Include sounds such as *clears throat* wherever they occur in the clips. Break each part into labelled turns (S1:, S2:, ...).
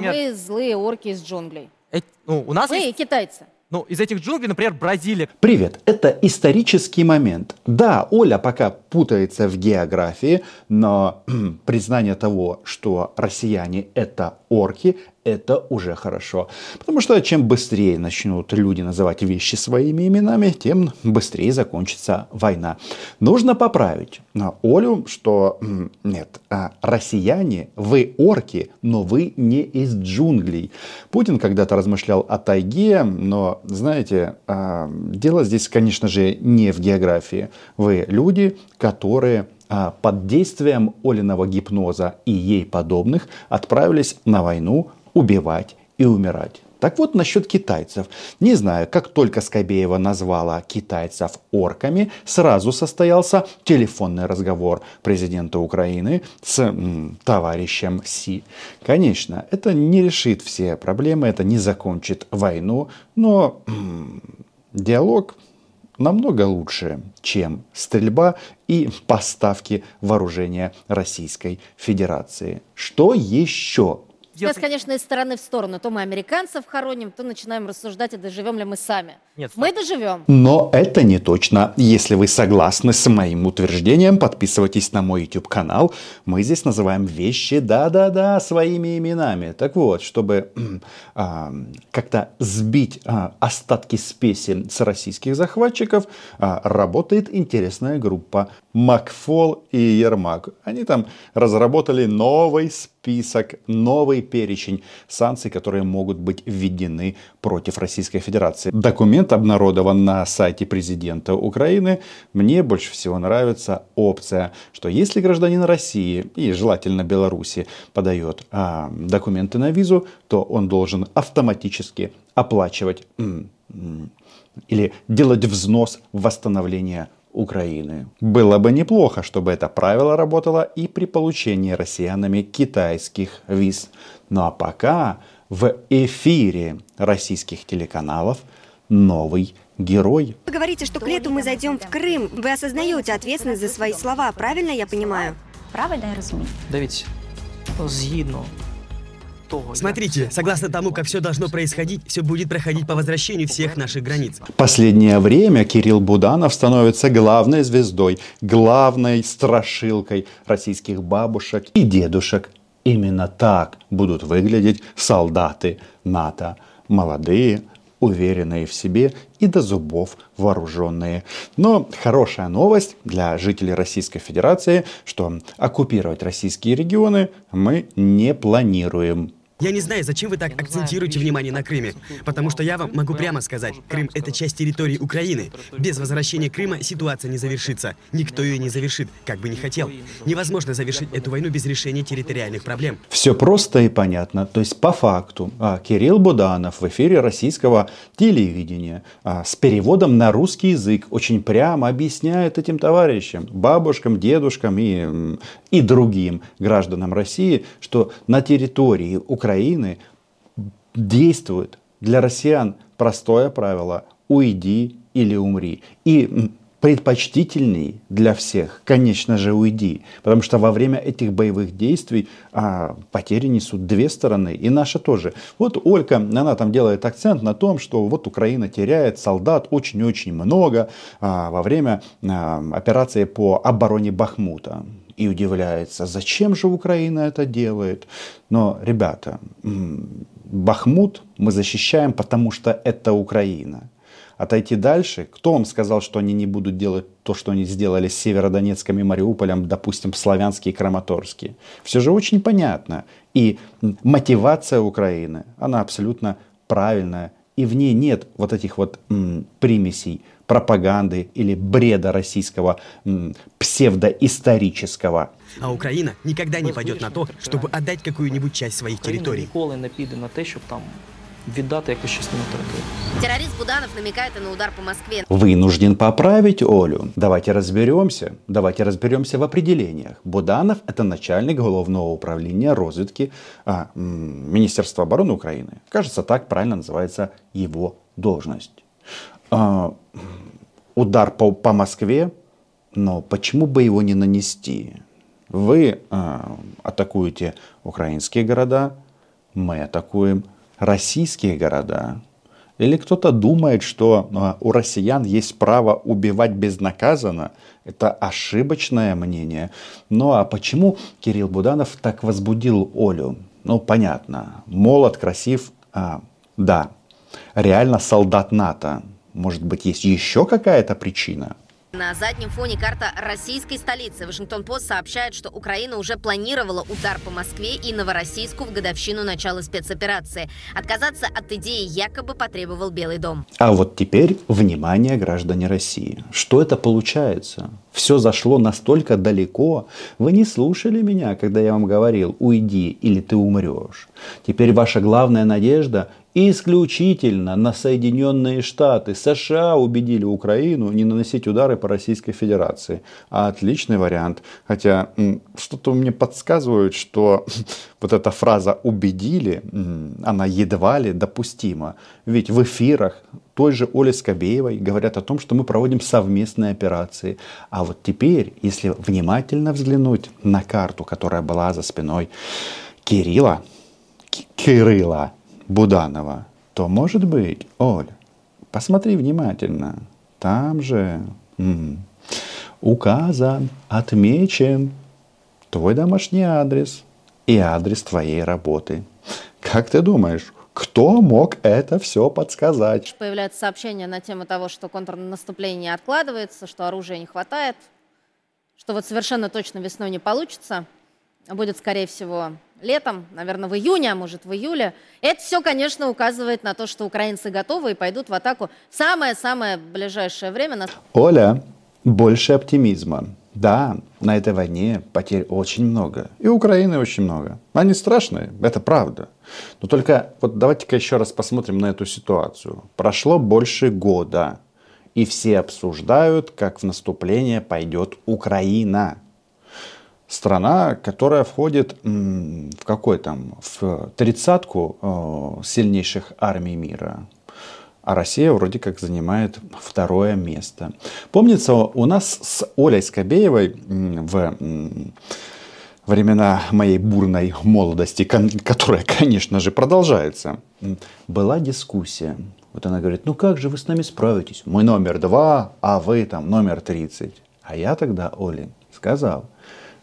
S1: Нет.
S2: мы злые орки из джунглей.
S1: Э, ну, у нас
S2: Мы
S1: есть,
S2: и китайцы.
S1: ну, из этих джунглей, например, Бразилия.
S3: Привет, это исторический момент. Да, Оля пока путается в географии, но *clears throat* признание того, что россияне это орки, это уже хорошо. Потому что чем быстрее начнут люди называть вещи своими именами, тем быстрее закончится война. Нужно поправить Олю, что нет, а, россияне, вы орки, но вы не из джунглей. Путин когда-то размышлял о тайге, но, знаете, а, дело здесь, конечно же, не в географии. Вы люди, которые а, под действием Олиного гипноза и ей подобных отправились на войну убивать и умирать. Так вот, насчет китайцев. Не знаю, как только Скобеева назвала китайцев орками, сразу состоялся телефонный разговор президента Украины с м, товарищем Си. Конечно, это не решит все проблемы, это не закончит войну, но м, диалог намного лучше, чем стрельба и поставки вооружения Российской Федерации. Что еще?
S2: Сейчас,
S1: Если-
S2: конечно, из стороны в сторону. То мы американцев хороним, то начинаем рассуждать, а доживем ли мы сами.
S1: Нет,
S2: мы доживем.
S3: Но это не точно. Если вы согласны с моим утверждением, подписывайтесь на мой YouTube канал. Мы здесь называем вещи да-да-да своими именами. Так вот, чтобы а, как-то сбить а, остатки спеси с российских захватчиков, а, работает интересная группа Макфол и Ермак. Они там разработали новый список, новый перечень санкций, которые могут быть введены против Российской Федерации. Документ обнародован на сайте президента Украины. Мне больше всего нравится опция, что если гражданин России и желательно Беларуси подает а, документы на визу, то он должен автоматически оплачивать или делать взнос в восстановление Украины. Было бы неплохо, чтобы это правило работало и при получении россиянами китайских виз. Ну а пока в эфире российских телеканалов новый герой.
S4: Вы говорите, что к лету мы зайдем в Крым. Вы осознаете ответственность за свои слова, правильно я понимаю?
S5: Правильно я розумію?
S6: Дивіться, згідно того. як
S7: Смотрите, согласно тому, как все должно происходить, все будет проходить по возвращению всех наших границ.
S3: Последнее время Кирилл Буданов становится главной звездой, главной страшилкой российских бабушек и дедушек. Именно так будут выглядеть солдаты НАТО. Молодые, уверенные в себе и до зубов вооруженные. Но хорошая новость для жителей Российской Федерации, что оккупировать российские регионы мы не планируем.
S7: Я не знаю, зачем вы так акцентируете внимание на Крыме, потому что я вам могу прямо сказать, Крым – это часть территории Украины. Без возвращения Крыма ситуация не завершится. Никто ее не завершит, как бы не хотел. Невозможно завершить эту войну без решения территориальных проблем.
S3: Все просто и понятно. То есть по факту а, Кирилл Буданов в эфире российского телевидения а, с переводом на русский язык очень прямо объясняет этим товарищам, бабушкам, дедушкам и, и другим гражданам России, что на территории Украины действует для россиян простое правило «уйди или умри». И предпочтительней для всех, конечно же, уйди. Потому что во время этих боевых действий а, потери несут две стороны, и наша тоже. Вот Олька, она там делает акцент на том, что вот Украина теряет солдат очень-очень много а, во время а, операции по обороне Бахмута. И удивляется, зачем же Украина это делает. Но, ребята, Бахмут мы защищаем, потому что это Украина отойти дальше. Кто вам сказал, что они не будут делать то, что они сделали с Северодонецком и Мариуполем, допустим, Славянске и Краматорске? Все же очень понятно. И мотивация Украины, она абсолютно правильная. И в ней нет вот этих вот м, примесей пропаганды или бреда российского м, псевдоисторического.
S7: А Украина никогда не пойдет на то, чтобы отдать какую-нибудь часть своих территорий
S6: ніколи не піде на те, щоб там віддати якусь частину території.
S2: Террорист Буданов намекает и на удар по Москве.
S3: Вынужден поправить Олю. Давайте разберемся. Давайте разберемся в определениях. Буданов – это начальник головного управления разведки а, м, Министерства обороны Украины. Кажется, так правильно называется его должность. А, удар по, по Москве, но почему бы его не нанести? Вы а, атакуете украинские города, мы атакуем российские города. Или кто-то думает, что а, у россиян есть право убивать безнаказанно. Это ошибочное мнение. Ну а почему Кирилл Буданов так возбудил Олю? Ну понятно, молод, красив, а, да, реально солдат НАТО. Может быть, есть еще какая-то причина?
S2: На заднем фоне карта российской столицы. Вашингтон-Пост сообщает, что Украина уже планировала удар по Москве и Новороссийску в годовщину начала спецоперации. Отказаться от идеи якобы потребовал Белый дом.
S3: А вот теперь, внимание, граждане России. Что это получается? Все зашло настолько далеко. Вы не слушали меня, когда я вам говорил, уйди или ты умрешь. Теперь ваша главная надежда исключительно на Соединенные Штаты. США убедили Украину не наносить удары по Российской Федерации. Отличный вариант. Хотя что-то мне подсказывает, что *laughs* вот эта фраза «убедили», она едва ли допустима. Ведь в эфирах той же Оли Скобеевой говорят о том, что мы проводим совместные операции. А вот теперь, если внимательно взглянуть на карту, которая была за спиной Кирилла, Кирилла Буданова, то может быть, Оль, посмотри внимательно, там же м, указан, отмечен твой домашний адрес и адрес твоей работы. Как ты думаешь, кто мог это все подсказать?
S2: Появляется сообщение на тему того, что контрнаступление откладывается, что оружия не хватает, что вот совершенно точно весной не получится. Будет, скорее всего, летом, наверное, в июне, а может в июле. Это все, конечно, указывает на то, что украинцы готовы и пойдут в атаку в самое-самое ближайшее время.
S3: Оля, больше оптимизма. Да, на этой войне потерь очень много. И Украины очень много. Они страшные, это правда. Но только вот давайте-ка еще раз посмотрим на эту ситуацию. Прошло больше года. И все обсуждают, как в наступление пойдет Украина страна, которая входит в какой там, в тридцатку э, сильнейших армий мира. А Россия вроде как занимает второе место. Помнится, у нас с Олей Скобеевой в времена моей бурной молодости, которая, конечно же, продолжается, была дискуссия. Вот она говорит, ну как же вы с нами справитесь? Мы номер два, а вы там номер тридцать. А я тогда Оле сказал –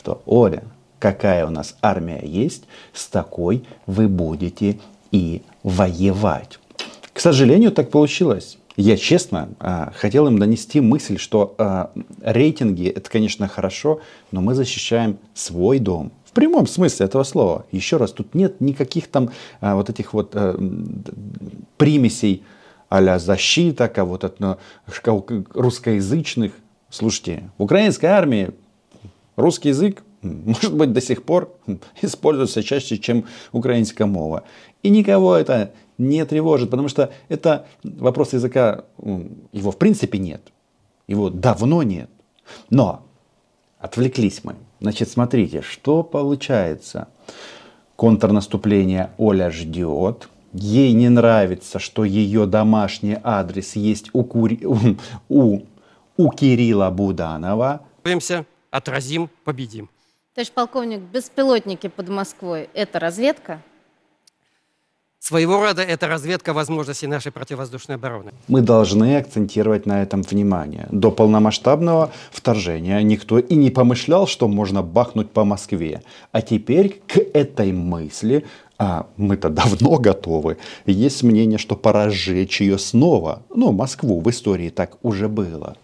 S3: что Оля, какая у нас армия есть, с такой вы будете и воевать. К сожалению, так получилось. Я честно а, хотел им донести мысль, что а, рейтинги это, конечно, хорошо, но мы защищаем свой дом. В прямом смысле этого слова. Еще раз, тут нет никаких там а, вот этих вот примесей а защита кого-то русскоязычных. Слушайте, в украинской армии Русский язык, *laughs* может быть, до сих пор *laughs* используется чаще, чем украинская мова. И никого это не тревожит, потому что это вопрос языка, его в принципе нет. Его давно нет. Но отвлеклись мы. Значит, смотрите, что получается. Контрнаступление Оля ждет. Ей не нравится, что ее домашний адрес есть у, Кури... *laughs* у, у Кирилла Буданова
S1: отразим, победим.
S2: Товарищ полковник, беспилотники под Москвой – это разведка?
S1: Своего рода это разведка возможностей нашей противовоздушной обороны.
S3: Мы должны акцентировать на этом внимание. До полномасштабного вторжения никто и не помышлял, что можно бахнуть по Москве. А теперь к этой мысли, а мы-то давно готовы, есть мнение, что пора сжечь ее снова. Ну, Москву в истории так уже было.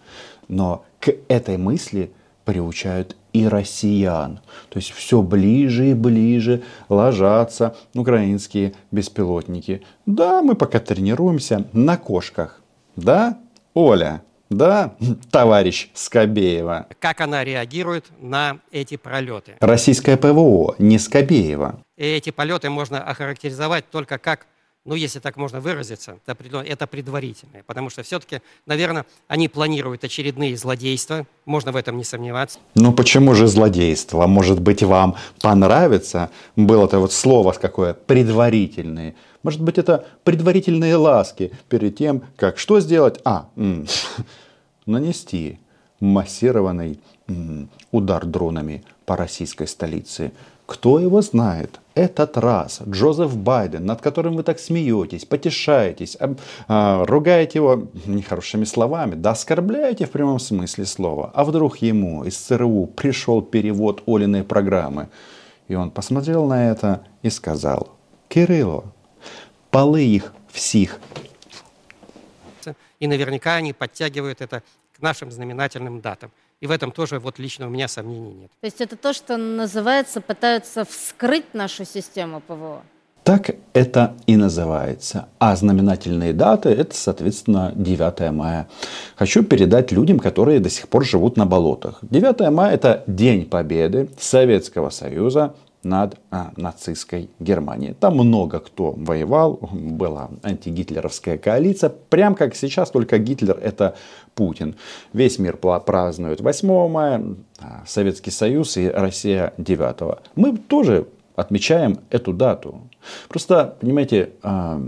S3: Но к этой мысли приучают и россиян. То есть все ближе и ближе ложатся украинские беспилотники. Да, мы пока тренируемся на кошках. Да, Оля? Да, *laughs* товарищ Скобеева.
S1: Как она реагирует на эти пролеты?
S3: Российское ПВО, не Скобеева.
S1: И эти полеты можно охарактеризовать только как ну, если так можно выразиться, это предварительное. Потому что все-таки, наверное, они планируют очередные злодейства, можно в этом не сомневаться.
S3: Ну, почему же злодейство? Может быть, вам понравится? Было это вот слово какое, предварительные. Может быть, это предварительные ласки перед тем, как что сделать? А, *laughs* нанести массированный удар дронами по российской столице. Кто его знает? Этот раз Джозеф Байден, над которым вы так смеетесь, потешаетесь, об, а, ругаете его нехорошими словами, да оскорбляете в прямом смысле слова. А вдруг ему из ЦРУ пришел перевод Олиной программы, и он посмотрел на это и сказал, Кирилло, полы их всех.
S1: И наверняка они подтягивают это к нашим знаменательным датам. И в этом тоже вот лично у меня сомнений нет.
S2: То есть это то, что называется, пытаются вскрыть нашу систему ПВО?
S3: Так это и называется. А знаменательные даты это, соответственно, 9 мая. Хочу передать людям, которые до сих пор живут на болотах. 9 мая это День Победы Советского Союза над а, нацистской Германией. Там много кто воевал, была антигитлеровская коалиция, прям как сейчас, только Гитлер это Путин. Весь мир празднует 8 мая, Советский Союз и Россия 9. Мы тоже отмечаем эту дату. Просто, понимаете, а,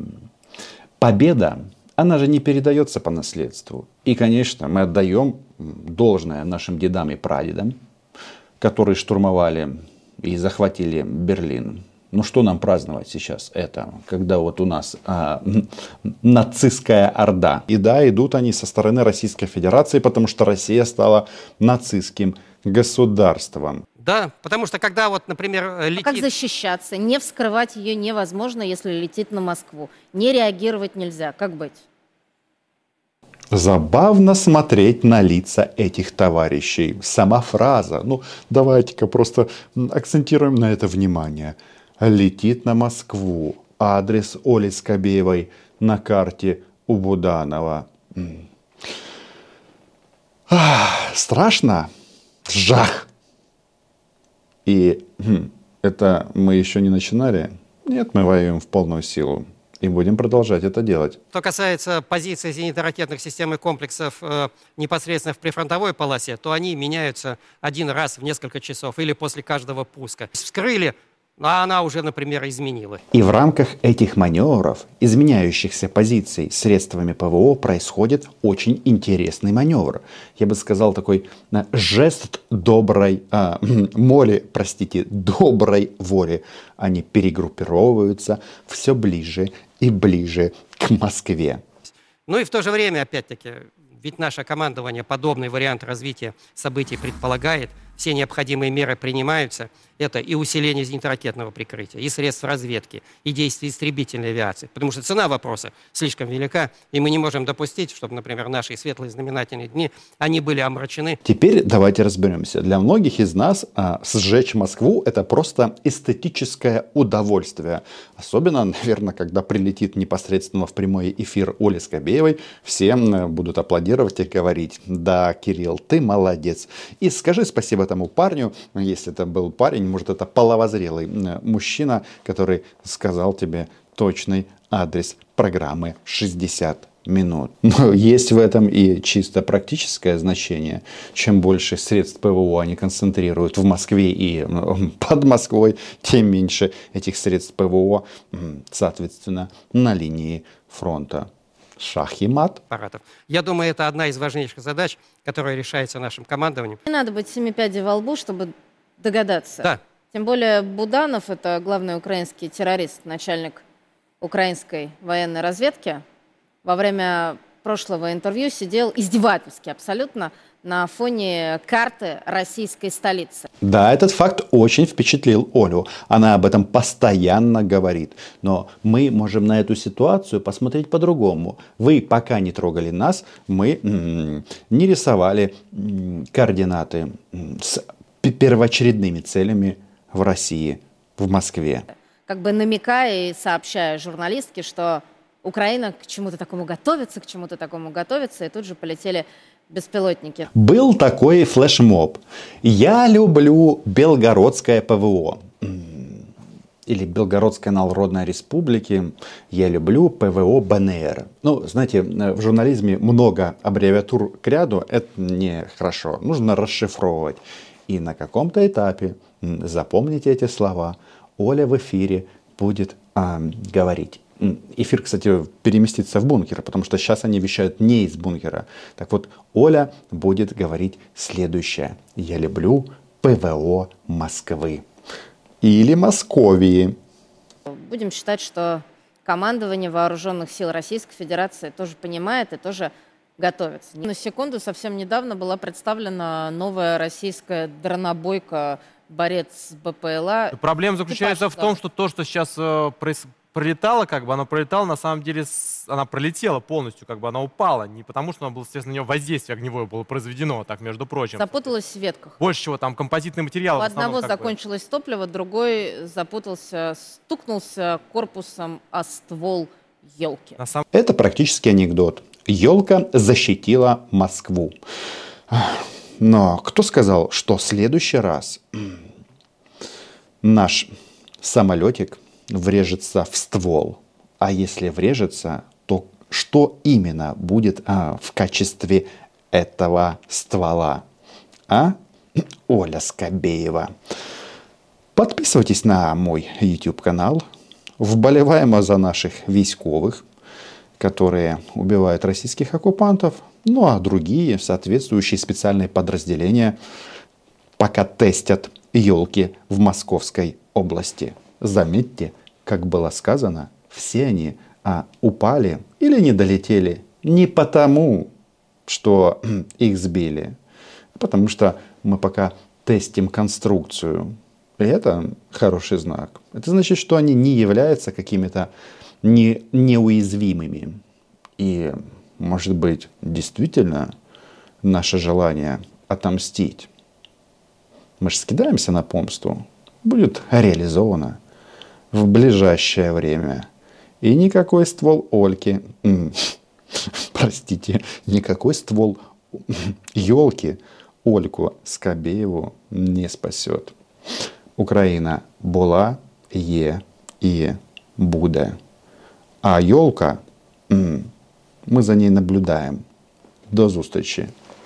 S3: победа, она же не передается по наследству. И, конечно, мы отдаем должное нашим дедам и прадедам, которые штурмовали и захватили Берлин. Ну что нам праздновать сейчас это, когда вот у нас а, нацистская орда. И да, идут они со стороны Российской Федерации, потому что Россия стала нацистским государством.
S1: Да, потому что когда вот, например, летит...
S2: А как защищаться? Не вскрывать ее невозможно, если летит на Москву. Не реагировать нельзя. Как быть?
S3: Забавно смотреть на лица этих товарищей. Сама фраза. Ну, давайте-ка просто акцентируем на это внимание. Летит на Москву. Адрес Оли Скобеевой на карте у Буданова. Ах, страшно? Жах! И хм, это мы еще не начинали? Нет, мы воюем в полную силу. И будем продолжать это делать.
S1: Что касается позиции зенитно-ракетных систем и комплексов э, непосредственно в прифронтовой полосе, то они меняются один раз в несколько часов или после каждого пуска. Вскрыли а она уже, например, изменила.
S3: И в рамках этих маневров, изменяющихся позиций средствами ПВО, происходит очень интересный маневр. Я бы сказал такой э, жест доброй, *clears throat* а, моли, простите, доброй воли. Они перегруппировываются все ближе и ближе к Москве.
S1: Ну и в то же время, опять-таки, ведь наше командование подобный вариант развития событий предполагает, все необходимые меры принимаются – это и усиление зенитно-ракетного прикрытия, и средств разведки, и действия истребительной авиации. Потому что цена вопроса слишком велика, и мы не можем допустить, чтобы, например, наши светлые знаменательные дни, они были омрачены.
S3: Теперь давайте разберемся. Для многих из нас а, сжечь Москву – это просто эстетическое удовольствие. Особенно, *laughs* наверное, когда прилетит непосредственно в прямой эфир Оли Скобеевой, все будут аплодировать и говорить, да, Кирилл, ты молодец. И скажи спасибо этому парню, если это был парень, может, это половозрелый мужчина, который сказал тебе точный адрес программы 60 минут. *laughs* Но есть в этом и чисто практическое значение. Чем больше средств ПВО они концентрируют в Москве и *laughs* под Москвой, тем меньше этих средств ПВО, соответственно, на линии фронта. Шах и мат.
S1: Аппаратов. Я думаю, это одна из важнейших задач, которая решается нашим командованием.
S2: Не надо быть семипядей во лбу, чтобы догадаться.
S1: Да.
S2: Тем более Буданов, это главный украинский террорист, начальник украинской военной разведки, во время прошлого интервью сидел издевательски абсолютно на фоне карты российской столицы.
S3: Да, этот факт очень впечатлил Олю. Она об этом постоянно говорит. Но мы можем на эту ситуацию посмотреть по-другому. Вы пока не трогали нас, мы не рисовали координаты с первоочередными целями в России, в Москве.
S2: Как бы намекая и сообщая журналистке, что Украина к чему-то такому готовится, к чему-то такому готовится, и тут же полетели беспилотники.
S3: Был такой флешмоб. Я люблю Белгородское ПВО. Или Белгородская народная республика. Я люблю ПВО БНР. Ну, знаете, в журнализме много аббревиатур к ряду. Это не хорошо. Нужно расшифровывать. И на каком-то этапе, запомните эти слова, Оля в эфире будет а, говорить. Эфир, кстати, переместится в бункер, потому что сейчас они вещают не из бункера. Так вот, Оля будет говорить следующее. Я люблю ПВО Москвы. или Московии.
S2: Будем считать, что командование Вооруженных сил Российской Федерации тоже понимает и тоже готовится. На секунду, совсем недавно была представлена новая российская дронобойка борец с БПЛА.
S5: Проблема заключается
S2: Типаж,
S5: в том, что то, что сейчас э, пролетало, как бы, оно пролетало, на самом деле, с- она пролетела полностью, как бы она упала. Не потому, что она была, естественно, на нее воздействие огневое было произведено, так, между прочим.
S2: Запуталась в ветках.
S5: Больше всего там композитный материал.
S2: У одного
S5: как бы.
S2: закончилось топливо, другой запутался, стукнулся корпусом о ствол елки.
S5: На самом
S3: Это практически анекдот. Елка защитила Москву. Но кто сказал, что в следующий раз *clears throat* наш самолетик врежется в ствол? А если врежется, то что именно будет а, в качестве этого ствола? А? *clears throat* Оля Скобеева. Подписывайтесь на мой YouTube канал. Вболеваємо за наших військовых, которые убивают российских оккупантов, ну а другие соответствующие специальные подразделения пока тестят елки в Московской области. Заметьте, как было сказано, все они а, упали или не долетели не потому, что *clears throat* их сбили, а потому что мы пока тестим конструкцию. И это хороший знак. Это значит, что они не являются какими-то не, неуязвимыми. И, может быть, действительно наше желание отомстить, мы же скидаемся на помсту, будет реализовано в ближайшее время. И никакой ствол Ольки, *laughs* м, простите, никакой ствол елки Ольку Скобееву не спасет. Україна була, є і буде. А йолка, м, ми за ней наблюдаємо. До зустрічі.